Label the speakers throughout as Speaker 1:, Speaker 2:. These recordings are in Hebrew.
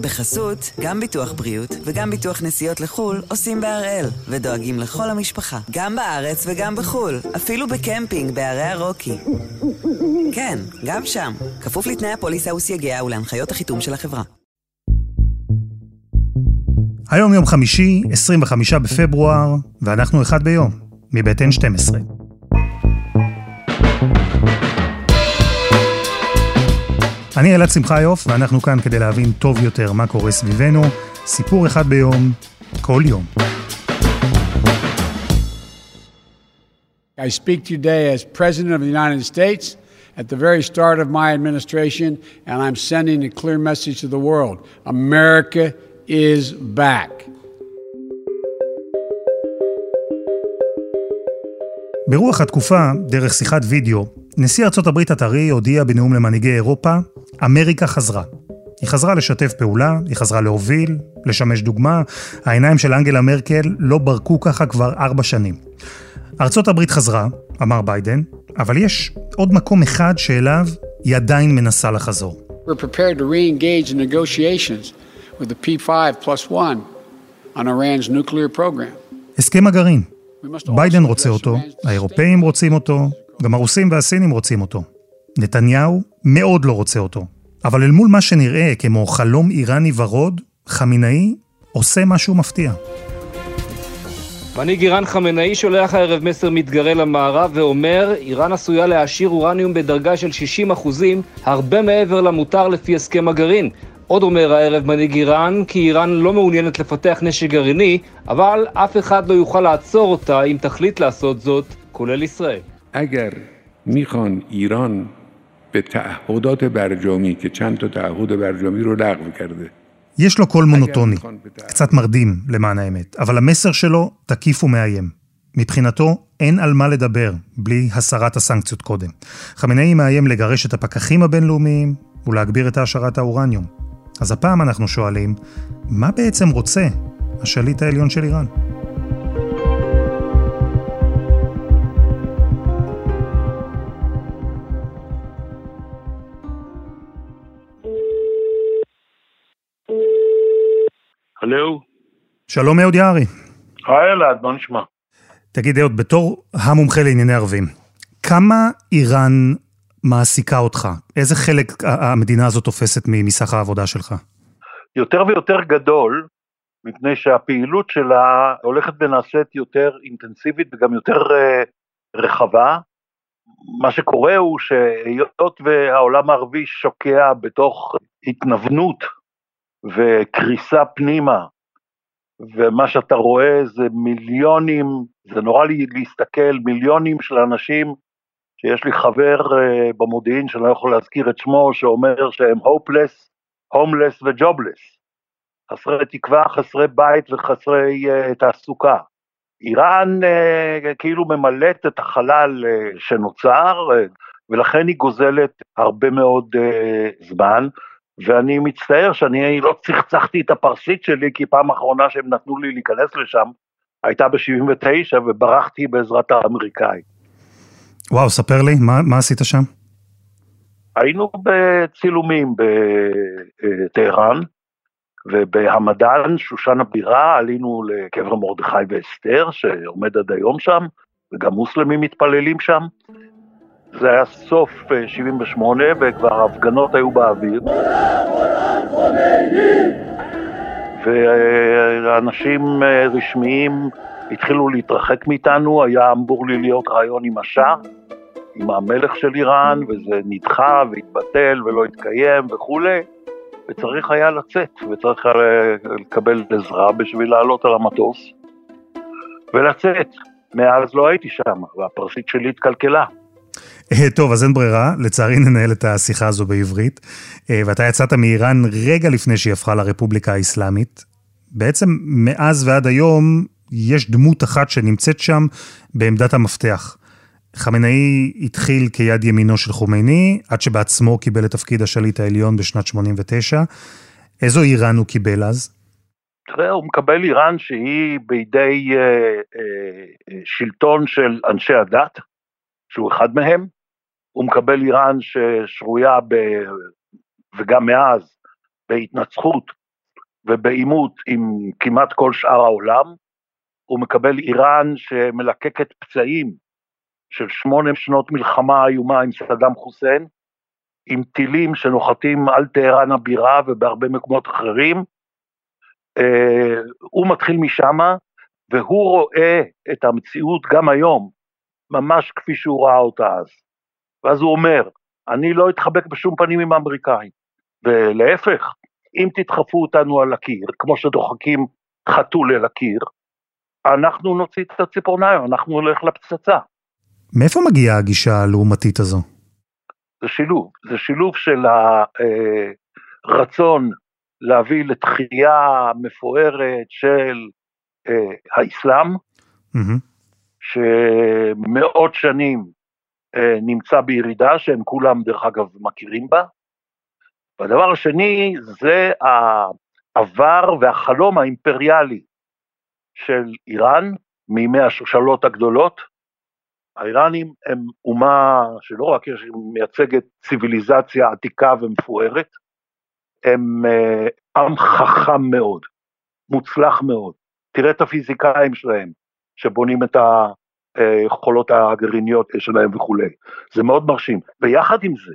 Speaker 1: בחסות, גם ביטוח בריאות וגם ביטוח נסיעות לחו"ל עושים בהראל, ודואגים לכל המשפחה, גם בארץ וגם בחו"ל, אפילו בקמפינג בערי הרוקי. כן, גם שם, כפוף לתנאי הפוליסה וסייגיה ולהנחיות החיתום של החברה.
Speaker 2: היום יום חמישי, 25 בפברואר, ואנחנו אחד ביום, מבית N12. אני אלעד שמחיוף, ואנחנו כאן כדי להבין טוב יותר מה קורה סביבנו. סיפור אחד ביום, כל יום.
Speaker 3: I speak today as President of the United States at the very start of my administration, and I'm sending a clear message to the world. America is back.
Speaker 2: ברוח התקופה, דרך שיחת וידאו, נשיא ארצות הברית הטרי הודיע בנאום למנהיגי אירופה, אמריקה חזרה. היא חזרה לשתף פעולה, היא חזרה להוביל, לשמש דוגמה. העיניים של אנגלה מרקל לא ברקו ככה כבר ארבע שנים. ארצות הברית חזרה, אמר ביידן, אבל יש עוד מקום אחד שאליו היא עדיין מנסה לחזור.
Speaker 3: We're prepared to re-engage in negotiations with the P5 plus one on Iran's nuclear program.
Speaker 2: הסכם הגרעין. ביידן רוצה אותו, האירופאים רוצים אותו, גם הרוסים והסינים רוצים אותו. נתניהו מאוד לא רוצה אותו. אבל אל מול מה שנראה כמו חלום איראני ורוד, חמינאי עושה משהו מפתיע.
Speaker 4: מנהיג איראן חמינאי שולח הערב מסר מתגרה למערב ואומר, איראן עשויה להעשיר אורניום בדרגה של 60 אחוזים, הרבה מעבר למותר לפי הסכם הגרעין. עוד אומר הערב מנהיג איראן כי איראן לא מעוניינת לפתח נשק גרעיני, אבל אף אחד לא יוכל לעצור אותה אם תחליט לעשות זאת, כולל ישראל.
Speaker 5: אגר מיכון איראן به تعهدات برجامی که چند تا تعهد برجامی رو لغو کرده
Speaker 2: יש לו קול מונוטוני, קצת מרדים למען האמת, אבל המסר שלו תקיף ומאיים. מבחינתו אין על מה לדבר בלי הסרת הסנקציות קודם. חמינאי מאיים לגרש את הפקחים הבינלאומיים ולהגביר את העשרת האורניום. אז הפעם אנחנו שואלים, מה בעצם רוצה השליט העליון של איראן? שלום אהוד יערי.
Speaker 6: היי אלעד, מה נשמע?
Speaker 2: תגיד אהוד, בתור המומחה לענייני ערבים, כמה איראן מעסיקה אותך? איזה חלק המדינה הזאת תופסת מסך העבודה שלך?
Speaker 6: יותר ויותר גדול, מפני שהפעילות שלה הולכת ונעשית יותר אינטנסיבית וגם יותר uh, רחבה. מה שקורה הוא שהיות והעולם הערבי שוקע בתוך התנוונות וקריסה פנימה, ומה שאתה רואה זה מיליונים, זה נורא לי להסתכל, מיליונים של אנשים, שיש לי חבר uh, במודיעין שאני לא יכול להזכיר את שמו, שאומר שהם hopeless, homeless ו-jobless. חסרי תקווה, חסרי בית וחסרי uh, תעסוקה. איראן uh, כאילו ממלאת את החלל uh, שנוצר, uh, ולכן היא גוזלת הרבה מאוד uh, זמן, ואני מצטער שאני לא צחצחתי את הפרסית שלי, כי פעם אחרונה שהם נתנו לי להיכנס לשם, הייתה ב-79 וברחתי בעזרת האמריקאים.
Speaker 2: וואו, ספר לי, מה, מה עשית שם?
Speaker 6: היינו בצילומים בטהרן, ובהמדן, שושן הבירה, עלינו לקבר מרדכי ואסתר, שעומד עד היום שם, וגם מוסלמים מתפללים שם. זה היה סוף 78, וכבר ההפגנות היו באוויר. ואנשים רשמיים התחילו להתרחק מאיתנו, היה אמור לי להיות רעיון עם השאה, עם המלך של איראן, וזה נדחה והתבטל ולא התקיים וכולי. וצריך היה לצאת, וצריך היה לקבל עזרה בשביל לעלות על המטוס ולצאת. מאז לא הייתי שם, והפרסית שלי התקלקלה.
Speaker 2: טוב, אז אין ברירה, לצערי ננהל את השיחה הזו בעברית. ואתה יצאת מאיראן רגע לפני שהיא הפכה לרפובליקה האסלאמית. בעצם מאז ועד היום יש דמות אחת שנמצאת שם בעמדת המפתח. חמינאי התחיל כיד ימינו של חומייני, עד שבעצמו קיבל את תפקיד השליט העליון בשנת 89. איזו איראן הוא קיבל אז?
Speaker 6: תראה, הוא מקבל איראן שהיא בידי אה, אה, שלטון של אנשי הדת, שהוא אחד מהם. הוא מקבל איראן ששרויה ב... וגם מאז בהתנצחות ובעימות עם כמעט כל שאר העולם, הוא מקבל איראן שמלקקת פצעים של שמונה שנות מלחמה איומה עם סדאם חוסיין, עם טילים שנוחתים על טהרן הבירה ובהרבה מקומות אחרים. אה, הוא מתחיל משמה, והוא רואה את המציאות גם היום, ממש כפי שהוא ראה אותה אז. ואז הוא אומר, אני לא אתחבק בשום פנים עם האמריקאים. ולהפך, אם תדחפו אותנו על הקיר, כמו שדוחקים חתול אל הקיר, אנחנו נוציא את הציפורניים, אנחנו נלך לפצצה.
Speaker 2: מאיפה מגיעה הגישה הלעומתית הזו?
Speaker 6: זה שילוב, זה שילוב של הרצון אה, להביא לתחייה מפוארת של אה, האסלאם, mm-hmm. שמאות שנים נמצא בירידה, שהם כולם דרך אגב מכירים בה. והדבר השני זה העבר והחלום האימפריאלי של איראן מימי השושלות הגדולות. האיראנים הם אומה שלא רק יש, מייצגת ציוויליזציה עתיקה ומפוארת, הם אה, עם חכם מאוד, מוצלח מאוד. תראה את הפיזיקאים שלהם, שבונים את היכולות הגרעיניות שלהם וכולי. זה מאוד מרשים. ויחד עם זה,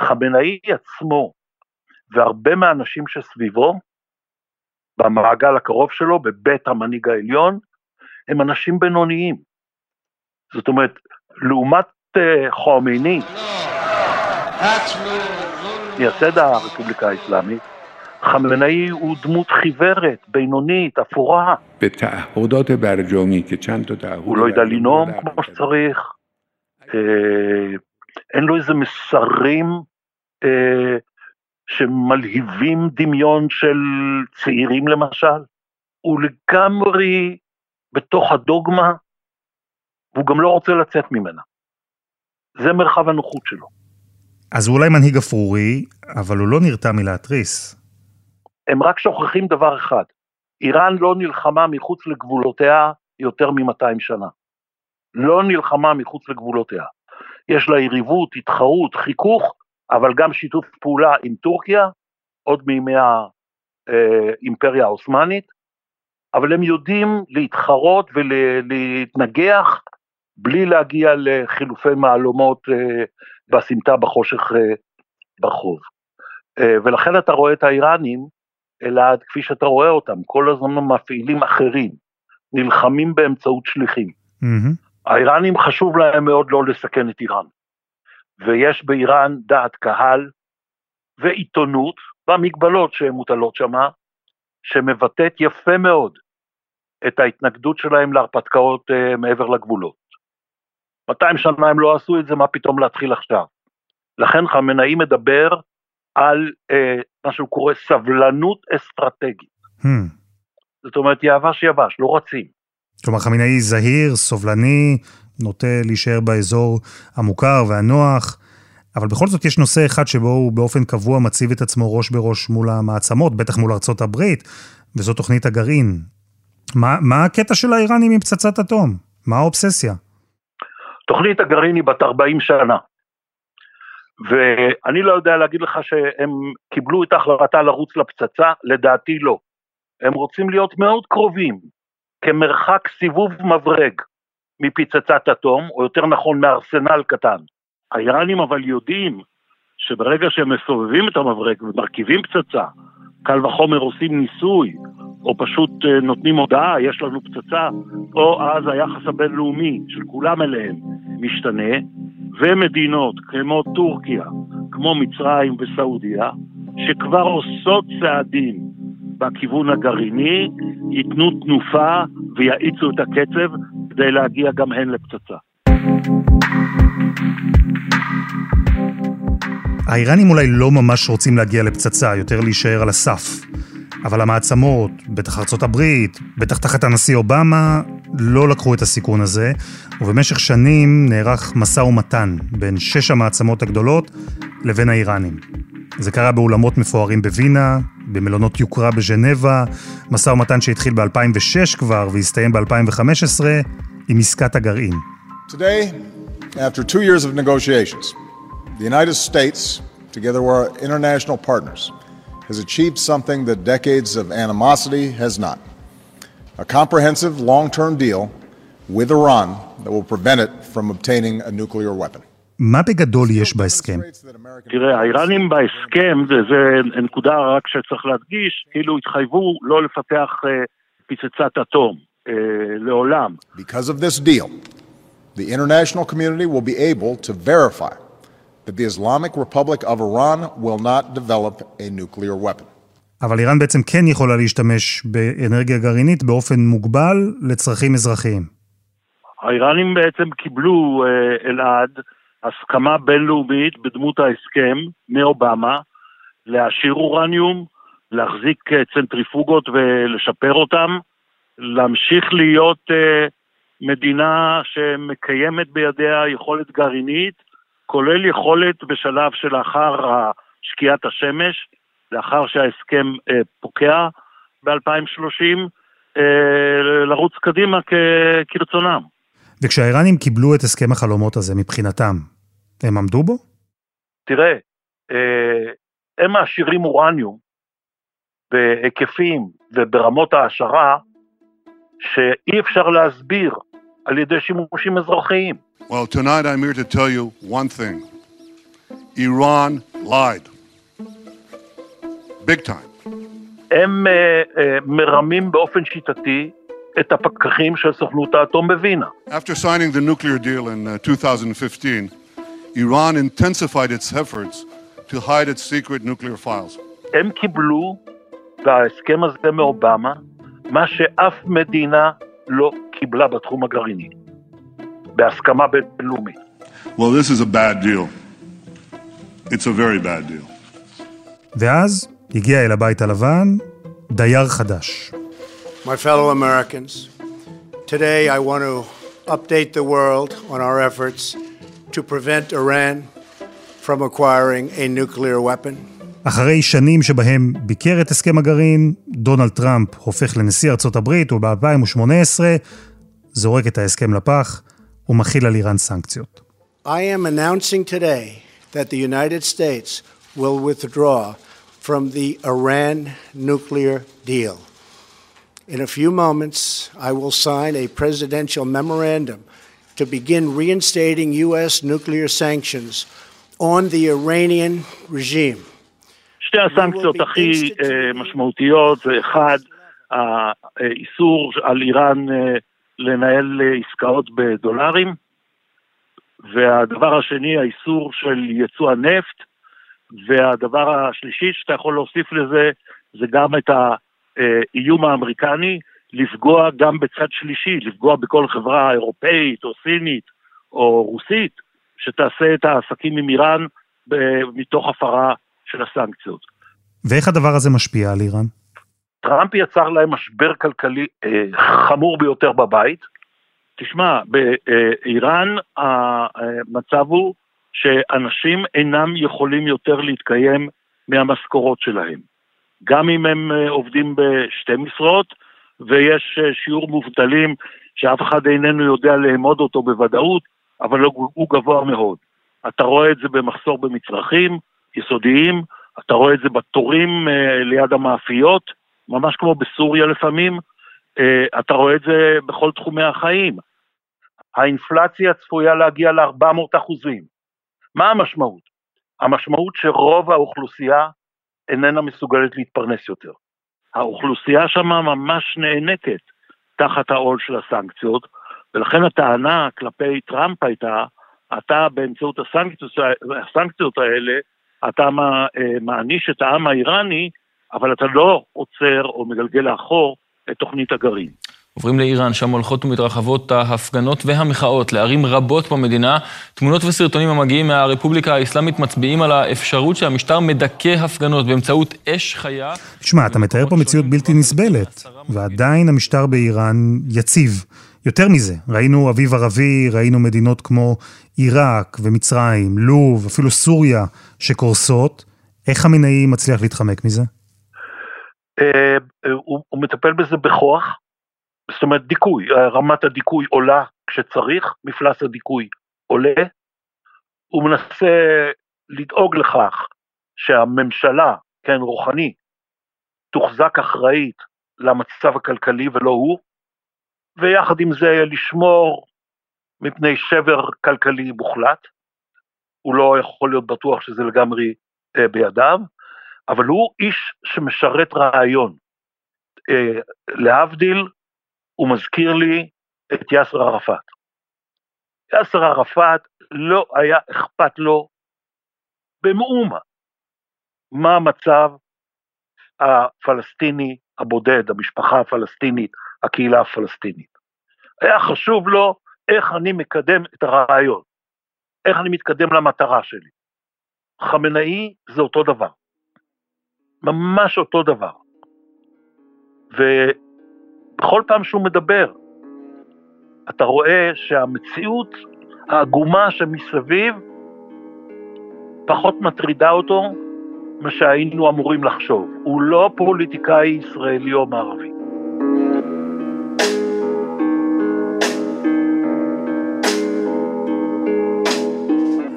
Speaker 6: חמינאי עצמו והרבה מהאנשים שסביבו, במעגל הקרוב שלו, בבית המנהיג העליון, הם אנשים בינוניים. זאת אומרת, לעומת uh, חומייני, מייסד הרפובליקה האסלאמית, חמינאי הוא דמות חיוורת, בינונית, אפורה.
Speaker 5: בתעהודות ברג'ומי, כצ'נד תעהוד...
Speaker 6: הוא לא יודע לנאום כמו שצריך, אה, אין לו איזה מסרים אה, שמלהיבים דמיון של צעירים למשל. הוא לגמרי בתוך הדוגמה, והוא גם לא רוצה לצאת ממנה. זה מרחב הנוחות שלו.
Speaker 2: אז הוא אולי מנהיג אפרורי, אבל הוא לא נרתע מלהתריס.
Speaker 6: הם רק שוכחים דבר אחד, איראן לא נלחמה מחוץ לגבולותיה יותר מ-200 שנה. לא נלחמה מחוץ לגבולותיה. יש לה יריבות, התחרות, חיכוך, אבל גם שיתוף פעולה עם טורקיה, עוד מימי האימפריה העות'מאנית, אבל הם יודעים להתחרות ולהתנגח בלי להגיע לחילופי מהלומות אה, בסמטה בחושך אה, ברחוב. אה, ולכן אתה רואה את האיראנים אלא כפי שאתה רואה אותם, כל הזמן מפעילים אחרים, נלחמים באמצעות שליחים. Mm-hmm. האיראנים חשוב להם מאוד לא לסכן את איראן. ויש באיראן דעת קהל ועיתונות, במגבלות שהן מוטלות שמה, שמבטאת יפה מאוד את ההתנגדות שלהם להרפתקאות uh, מעבר לגבולות. 200 שנה הם לא עשו את זה, מה פתאום להתחיל עכשיו? לכן חמינאי מדבר על אה, מה שהוא קורא סבלנות אסטרטגית. Hmm. זאת אומרת, יבש יבש, לא רצים.
Speaker 2: כלומר, חמינאי זהיר, סובלני, נוטה להישאר באזור המוכר והנוח, אבל בכל זאת יש נושא אחד שבו הוא באופן קבוע מציב את עצמו ראש בראש מול המעצמות, בטח מול ארצות הברית, וזו תוכנית הגרעין. מה, מה הקטע של האיראנים עם פצצת אטום? מה האובססיה?
Speaker 6: תוכנית הגרעין היא בת 40 שנה. ואני לא יודע להגיד לך שהם קיבלו את ההחלטה לרוץ לפצצה, לדעתי לא. הם רוצים להיות מאוד קרובים, כמרחק סיבוב מברג מפצצת אטום, או יותר נכון מארסנל קטן. האיראנים אבל יודעים שברגע שהם מסובבים את המברג ומרכיבים פצצה, קל וחומר עושים ניסוי, או פשוט אה, נותנים הודעה, יש לנו פצצה, או אז היחס הבינלאומי של כולם אליהם משתנה, ומדינות כמו טורקיה, כמו מצרים וסעודיה, שכבר עושות צעדים בכיוון הגרעיני, ייתנו תנופה ויאיצו את הקצב כדי להגיע גם הן לפצצה.
Speaker 2: האיראנים אולי לא ממש רוצים להגיע לפצצה, יותר להישאר על הסף. אבל המעצמות, בטח ארצות הברית, בטח תחת הנשיא אובמה, לא לקחו את הסיכון הזה, ובמשך שנים נערך משא ומתן בין שש המעצמות הגדולות לבין האיראנים. זה קרה באולמות מפוארים בווינה, במלונות יוקרה בז'נבה, משא ומתן שהתחיל ב-2006 כבר והסתיים ב-2015 עם עסקת הגרעין.
Speaker 7: Today, after two years of negotiations, the United States, together with our international partners, has achieved something that decades of animosity has not a comprehensive long term deal with Iran that will prevent it from obtaining a nuclear weapon.
Speaker 2: מה בגדול יש בהסכם?
Speaker 6: תראה, האיראנים בהסכם, זה נקודה רק שצריך להדגיש, כאילו התחייבו לא לפתח uh, פצצת אטום, uh, לעולם.
Speaker 7: Because of this deal, the international community will be able to verify that the Islamic Republic of Iran will not develop a nuclear weapon.
Speaker 2: אבל איראן בעצם כן יכולה להשתמש באנרגיה גרעינית באופן מוגבל לצרכים אזרחיים.
Speaker 6: האיראנים בעצם קיבלו, אלעד, הסכמה בינלאומית בדמות ההסכם מאובמה להשאיר אורניום, להחזיק צנטריפוגות ולשפר אותם, להמשיך להיות מדינה שמקיימת בידיה יכולת גרעינית, כולל יכולת בשלב שלאחר שקיעת השמש, לאחר שההסכם פוקע ב-2030, לרוץ קדימה כרצונם.
Speaker 2: וכשהאיראנים קיבלו את הסכם החלומות הזה מבחינתם, הם עמדו בו?
Speaker 6: תראה, הם מעשירים אורניום בהיקפים וברמות העשרה שאי אפשר להסביר על ידי שימושים אזרחיים.
Speaker 8: Well, tonight I'm here to tell you one thing. Iran lied. Big time.
Speaker 6: הם uh, uh, מרמים באופן שיטתי את הפקחים של סוכנות האטום בווינה.
Speaker 8: After signing the nuclear deal in uh, 2015, Iran intensified its efforts to hide its secret nuclear files.
Speaker 6: הם קיבלו בהסכם הזה מאובמה מה שאף מדינה לא קיבלה בתחום הגרעיני, בהסכמה בינלאומית.
Speaker 8: Well, this is a bad deal. It's a very bad deal.
Speaker 2: ואז הגיע אל הבית הלבן דייר חדש.
Speaker 9: My fellow Americans, today I want to update the world on our efforts to prevent Iran from acquiring a nuclear weapon.
Speaker 2: אחרי שנים שבהם ביקר את הסכם הגרעין, דונלד טראמפ הופך לנשיא ארצות הברית וב-2018 זורק את ההסכם לפח ומכיל על איראן סנקציות.
Speaker 9: I am announcing today that the United States will withdraw from the Iran nuclear deal. In a few moments, I will sign a presidential memorandum to begin reinstating U.S. nuclear sanctions on the Iranian regime.
Speaker 6: שתי הסנקציות הכי משמעותיות זה אחד, האיסור על איראן לנהל עסקאות בדולרים, והדבר השני, האיסור של יצוא הנפט, והדבר השלישי שאתה יכול להוסיף לזה, זה גם את האיום האמריקני לפגוע גם בצד שלישי, לפגוע בכל חברה אירופאית או סינית או רוסית, שתעשה את העסקים עם איראן מתוך הפרה של הסנקציות.
Speaker 2: ואיך הדבר הזה משפיע על איראן?
Speaker 6: טראמפ יצר להם משבר כלכלי אה, חמור ביותר בבית. תשמע, באיראן המצב הוא שאנשים אינם יכולים יותר להתקיים מהמשכורות שלהם. גם אם הם עובדים בשתי משרות, ויש שיעור מובטלים שאף אחד איננו יודע לאמוד אותו בוודאות, אבל הוא גבוה מאוד. אתה רואה את זה במחסור במצרכים יסודיים, אתה רואה את זה בתורים ליד המאפיות, ממש כמו בסוריה לפעמים, אתה רואה את זה בכל תחומי החיים. האינפלציה צפויה להגיע ל-400 אחוזים. מה המשמעות? המשמעות שרוב האוכלוסייה איננה מסוגלת להתפרנס יותר. האוכלוסייה שם ממש נאנקת תחת העול של הסנקציות, ולכן הטענה כלפי טראמפ הייתה, אתה באמצעות הסנקציות, הסנקציות האלה, אתה מעניש את העם האיראני, אבל אתה לא עוצר או מגלגל לאחור את תוכנית הגרעין.
Speaker 10: עוברים לאיראן, שם הולכות ומתרחבות ההפגנות והמחאות לערים רבות במדינה. תמונות וסרטונים המגיעים מהרפובליקה האסלאמית מצביעים על האפשרות שהמשטר מדכא הפגנות באמצעות אש חיה.
Speaker 2: תשמע, אתה מתאר פה מציאות בלתי נסבלת, ועדיין המשטר באיראן יציב. יותר מזה, ראינו אביב ערבי, ראינו מדינות כמו עיראק ומצרים, לוב, אפילו סוריה, שקורסות. איך המנהי מצליח להתחמק מזה?
Speaker 6: הוא מטפל בזה בכוח. זאת אומרת דיכוי, רמת הדיכוי עולה כשצריך, מפלס הדיכוי עולה, הוא מנסה לדאוג לכך שהממשלה כן, רוחני, תוחזק אחראית למצב הכלכלי ולא הוא, ויחד עם זה לשמור מפני שבר כלכלי מוחלט. הוא לא יכול להיות בטוח שזה לגמרי אה, בידיו, אבל הוא איש שמשרת רעיון. אה, להבדיל, הוא מזכיר לי את יאסר ערפאת. יאסר ערפאת לא היה אכפת לו במאומה מה המצב הפלסטיני הבודד, המשפחה הפלסטינית, הקהילה הפלסטינית. היה חשוב לו איך אני מקדם את הרעיון, איך אני מתקדם למטרה שלי. חמינאי זה אותו דבר, ממש אותו דבר. ובכל פעם שהוא מדבר, אתה רואה שהמציאות העגומה שמסביב פחות מטרידה אותו ממה שהיינו אמורים לחשוב. הוא לא פוליטיקאי ישראלי או מערבי.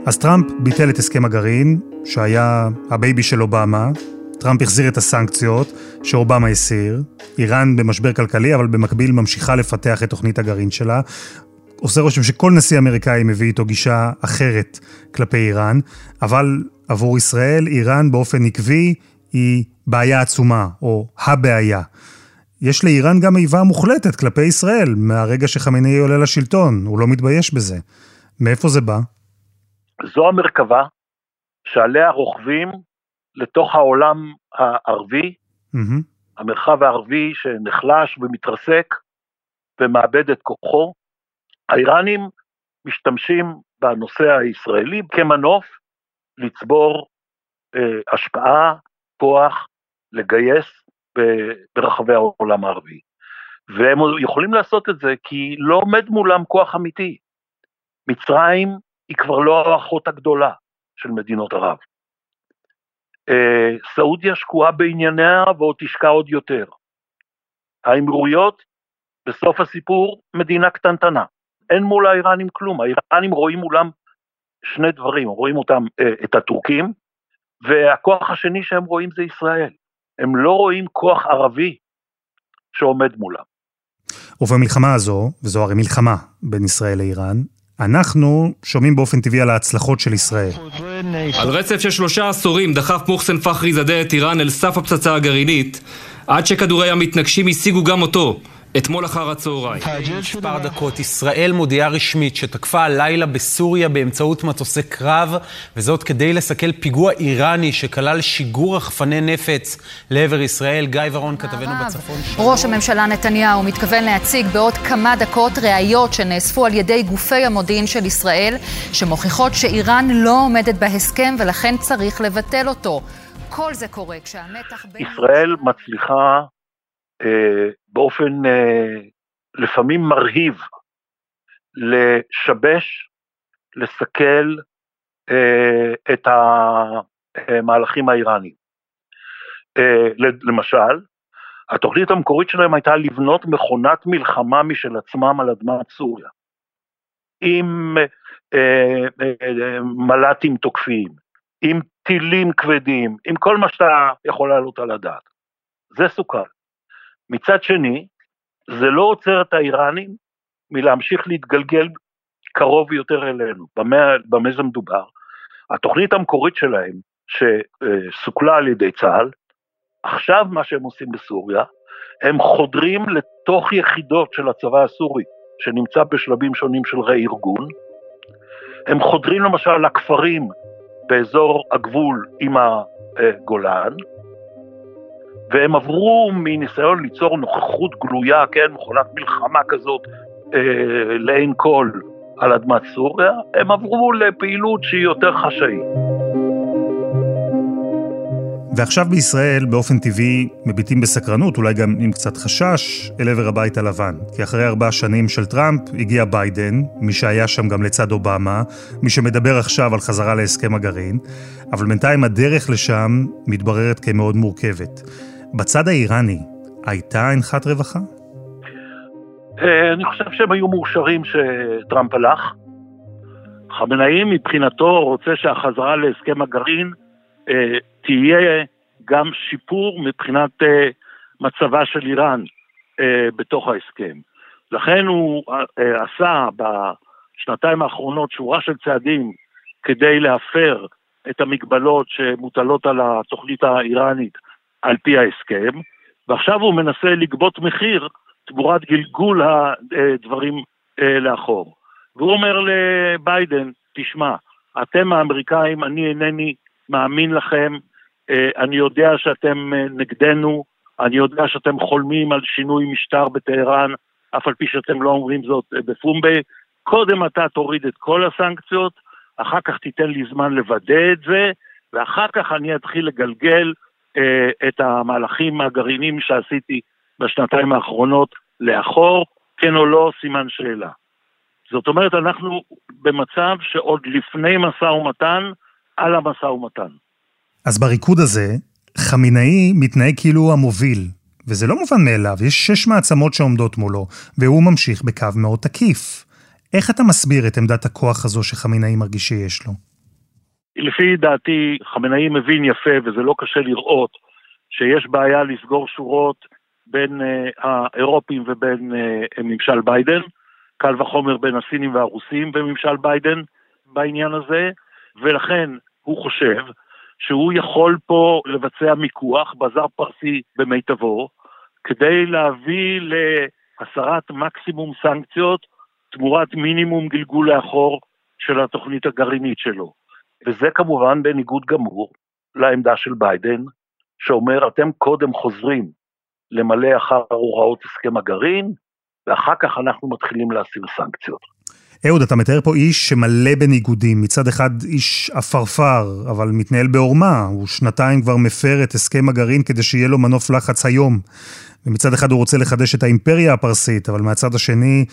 Speaker 2: אז טראמפ ביטל את הסכם הגרעין, שהיה ה baby של אובמה, טראמפ החזיר את הסנקציות שאובמה הסיר, איראן במשבר כלכלי, אבל במקביל ממשיכה לפתח את תוכנית הגרעין שלה. עושה רושם שכל נשיא אמריקאי מביא איתו גישה אחרת כלפי איראן, אבל עבור ישראל, איראן באופן עקבי היא בעיה עצומה, או הבעיה. יש לאיראן גם איבה מוחלטת כלפי ישראל, מהרגע שחמינאי עולה לשלטון, הוא לא מתבייש בזה. מאיפה זה בא?
Speaker 6: זו המרכבה שעליה רוכבים לתוך העולם הערבי, mm-hmm. המרחב הערבי שנחלש ומתרסק ומאבד את כוחו. האיראנים משתמשים בנושא הישראלי כמנוף לצבור אה, השפעה, כוח, לגייס ברחבי העולם הערבי. והם יכולים לעשות את זה כי לא עומד מולם כוח אמיתי. מצרים היא כבר לא האחות הגדולה של מדינות ערב. אה, סעודיה שקועה בענייניה ועוד תשקע עוד יותר. האמירויות, בסוף הסיפור, מדינה קטנטנה. אין מול האיראנים כלום, האיראנים רואים מולם שני דברים, רואים אותם, אה, את הטורקים, והכוח השני שהם רואים זה ישראל. הם לא רואים כוח ערבי שעומד מולם.
Speaker 2: ובמלחמה הזו, וזו הרי מלחמה בין ישראל לאיראן, אנחנו שומעים באופן טבעי על ההצלחות של ישראל.
Speaker 11: על רצף של שלושה עשורים דחף מוחסן פחרי זאדה את איראן אל סף הפצצה הגרעינית, עד שכדורי המתנגשים השיגו גם אותו. אתמול אחר הצהריים.
Speaker 12: מספר דקות, ישראל מודיעה רשמית שתקפה הלילה בסוריה באמצעות מטוסי קרב, וזאת כדי לסכל פיגוע איראני שכלל שיגור רחפני נפץ לעבר ישראל. גיא ורון, כתבנו בצפון.
Speaker 13: ראש הממשלה נתניהו מתכוון להציג בעוד כמה דקות ראיות שנאספו על ידי גופי המודיעין של ישראל, שמוכיחות שאיראן לא עומדת בהסכם ולכן צריך לבטל אותו. כל זה קורה כשהמתח בין...
Speaker 6: ישראל מצליחה אה, באופן אה, לפעמים מרהיב לשבש, לסכל אה, את המהלכים האיראניים. למשל, התוכנית המקורית שלהם הייתה לבנות מכונת מלחמה משל עצמם על אדמת סוריה, עם מל"טים תוקפיים, עם טילים כבדים, עם כל מה שאתה יכול לעלות על הדעת. זה סוכן. מצד שני, זה לא עוצר את האיראנים מלהמשיך להתגלגל קרוב יותר אלינו. במה, במה זה מדובר? התוכנית המקורית שלהם, שסוכלה על ידי צה"ל, עכשיו מה שהם עושים בסוריה, הם חודרים לתוך יחידות של הצבא הסורי, שנמצא בשלבים שונים של רה-ארגון, הם חודרים למשל לכפרים באזור הגבול עם הגולן, והם עברו מניסיון ליצור נוכחות גלויה, כן, מכונת מלחמה כזאת, אה, לעין כל על אדמת סוריה, הם עברו לפעילות שהיא יותר חשאית.
Speaker 2: ועכשיו בישראל, באופן טבעי, מביטים בסקרנות, אולי גם עם קצת חשש, אל עבר הבית הלבן. כי אחרי ארבע שנים של טראמפ, הגיע ביידן, מי שהיה שם גם לצד אובמה, מי שמדבר עכשיו על חזרה להסכם הגרעין, אבל בינתיים הדרך לשם מתבררת כמאוד מורכבת. בצד האיראני, הייתה אנחת רווחה?
Speaker 6: אה, אני חושב שהם היו מאושרים שטראמפ הלך. חמינאי מבחינתו רוצה שהחזרה להסכם הגרעין אה, תהיה גם שיפור מבחינת אה, מצבה של איראן אה, בתוך ההסכם. לכן הוא אה, עשה בשנתיים האחרונות שורה של צעדים כדי להפר את המגבלות שמוטלות על התוכנית האיראנית על פי ההסכם, ועכשיו הוא מנסה לגבות מחיר תמורת גלגול הדברים אה, לאחור. והוא אומר לביידן, תשמע, אתם האמריקאים, אני אינני מאמין לכם, אה, אני יודע שאתם אה, נגדנו, אני יודע שאתם חולמים על שינוי משטר בטהרן, אף על פי שאתם לא אומרים זאת בפומבי. קודם אתה תוריד את כל הסנקציות, אחר כך תיתן לי זמן לוודא את זה, ואחר כך אני אתחיל לגלגל את המהלכים הגרעיניים שעשיתי בשנתיים האחרונות לאחור, כן או לא, סימן שאלה. זאת אומרת, אנחנו במצב שעוד לפני משא ומתן, על המשא ומתן.
Speaker 2: אז בריקוד הזה, חמינאי מתנהג כאילו המוביל, וזה לא מובן מאליו, יש שש מעצמות שעומדות מולו, והוא ממשיך בקו מאוד תקיף. איך אתה מסביר את עמדת הכוח הזו שחמינאי מרגיש שיש לו?
Speaker 6: לפי דעתי, חמינאי מבין יפה, וזה לא קשה לראות, שיש בעיה לסגור שורות בין uh, האירופים ובין uh, ממשל ביידן, קל וחומר בין הסינים והרוסים וממשל ביידן בעניין הזה, ולכן הוא חושב שהוא יכול פה לבצע מיקוח, בזר פרסי במיטבו, כדי להביא להסרת מקסימום סנקציות תמורת מינימום גלגול לאחור של התוכנית הגרעינית שלו. וזה כמובן בניגוד גמור לעמדה של ביידן, שאומר, אתם קודם חוזרים למלא אחר הוראות הסכם הגרעין, ואחר כך אנחנו מתחילים להסיר סנקציות.
Speaker 2: אהוד, אתה מתאר פה איש שמלא בניגודים. מצד אחד איש עפרפר, אבל מתנהל בעורמה. הוא שנתיים כבר מפר את הסכם הגרעין כדי שיהיה לו מנוף לחץ היום. ומצד אחד הוא רוצה לחדש את האימפריה הפרסית, אבל מהצד השני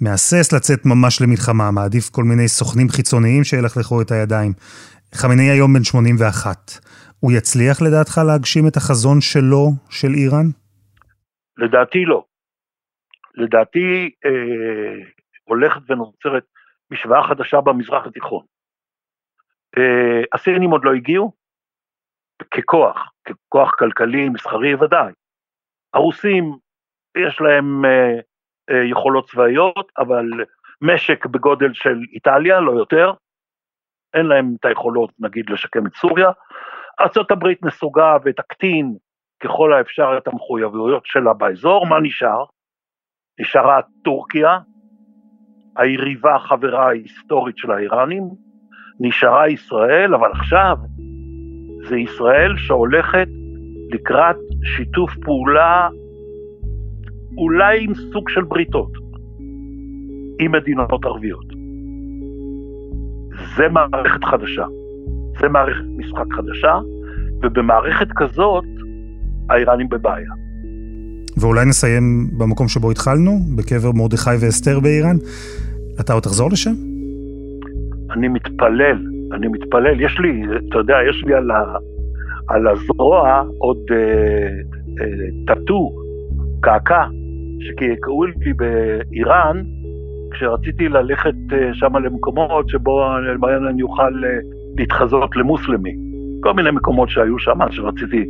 Speaker 2: מהסס לצאת ממש למלחמה, מעדיף כל מיני סוכנים חיצוניים שילכלכו את הידיים. חמינאי היום בן 81. הוא יצליח לדעתך להגשים את החזון שלו, של איראן?
Speaker 6: לדעתי לא. לדעתי אה, הולכת ונוצרת משוואה חדשה במזרח התיכון. אה, הסינים עוד לא הגיעו, ככוח, ככוח כלכלי, מסחרי ודאי. הרוסים, יש להם אה, אה, יכולות צבאיות, אבל משק בגודל של איטליה, לא יותר. אין להם את היכולות, נגיד, לשקם את סוריה. ארה"ב נסוגה ותקטין ככל האפשר את המחויבויות שלה באזור, מה נשאר? נשארה טורקיה, היריבה החברה ההיסטורית של האיראנים, נשארה ישראל, אבל עכשיו זה ישראל שהולכת לקראת שיתוף פעולה אולי עם סוג של בריתות עם מדינות ערביות. זה מערכת חדשה, זה מערכת משחק חדשה, ובמערכת כזאת האיראנים בבעיה.
Speaker 2: ואולי נסיים במקום שבו התחלנו, בקבר מרדכי ואסתר באיראן. אתה עוד תחזור לשם?
Speaker 6: אני מתפלל, אני מתפלל. יש לי, אתה יודע, יש לי על, ה, על הזרוע עוד אה, אה, טאטו, קעקע, שקראו לי באיראן, כשרציתי ללכת אה, שם למקומות שבו אני אוכל אה, להתחזות למוסלמי. כל מיני מקומות שהיו שם שרציתי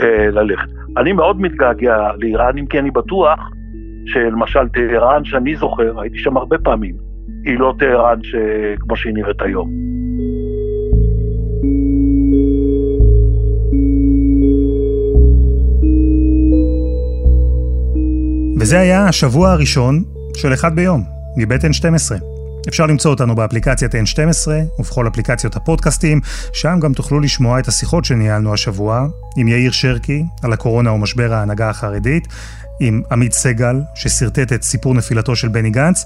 Speaker 6: אה, ללכת. אני מאוד מתגעגע לאיראנים, כי אני בטוח שלמשל טהרן, שאני זוכר, הייתי שם הרבה פעמים, היא לא טהרן כמו שהיא נראית היום.
Speaker 2: וזה היה השבוע הראשון של אחד ביום, מבית N12. אפשר למצוא אותנו באפליקציית N12 ובכל אפליקציות הפודקאסטים, שם גם תוכלו לשמוע את השיחות שניהלנו השבוע עם יאיר שרקי על הקורונה ומשבר ההנהגה החרדית, עם עמית סגל, ששרטט את סיפור נפילתו של בני גנץ,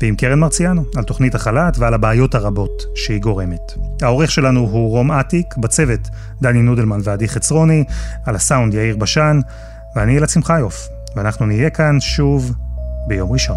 Speaker 2: ועם קרן מרציאנו, על תוכנית החל"ת ועל הבעיות הרבות שהיא גורמת. העורך שלנו הוא רום אטיק, בצוות דני נודלמן ועדי חצרוני, על הסאונד יאיר בשן, ואני אלעד שמחיוף, ואנחנו נהיה כאן שוב ביום ראשון.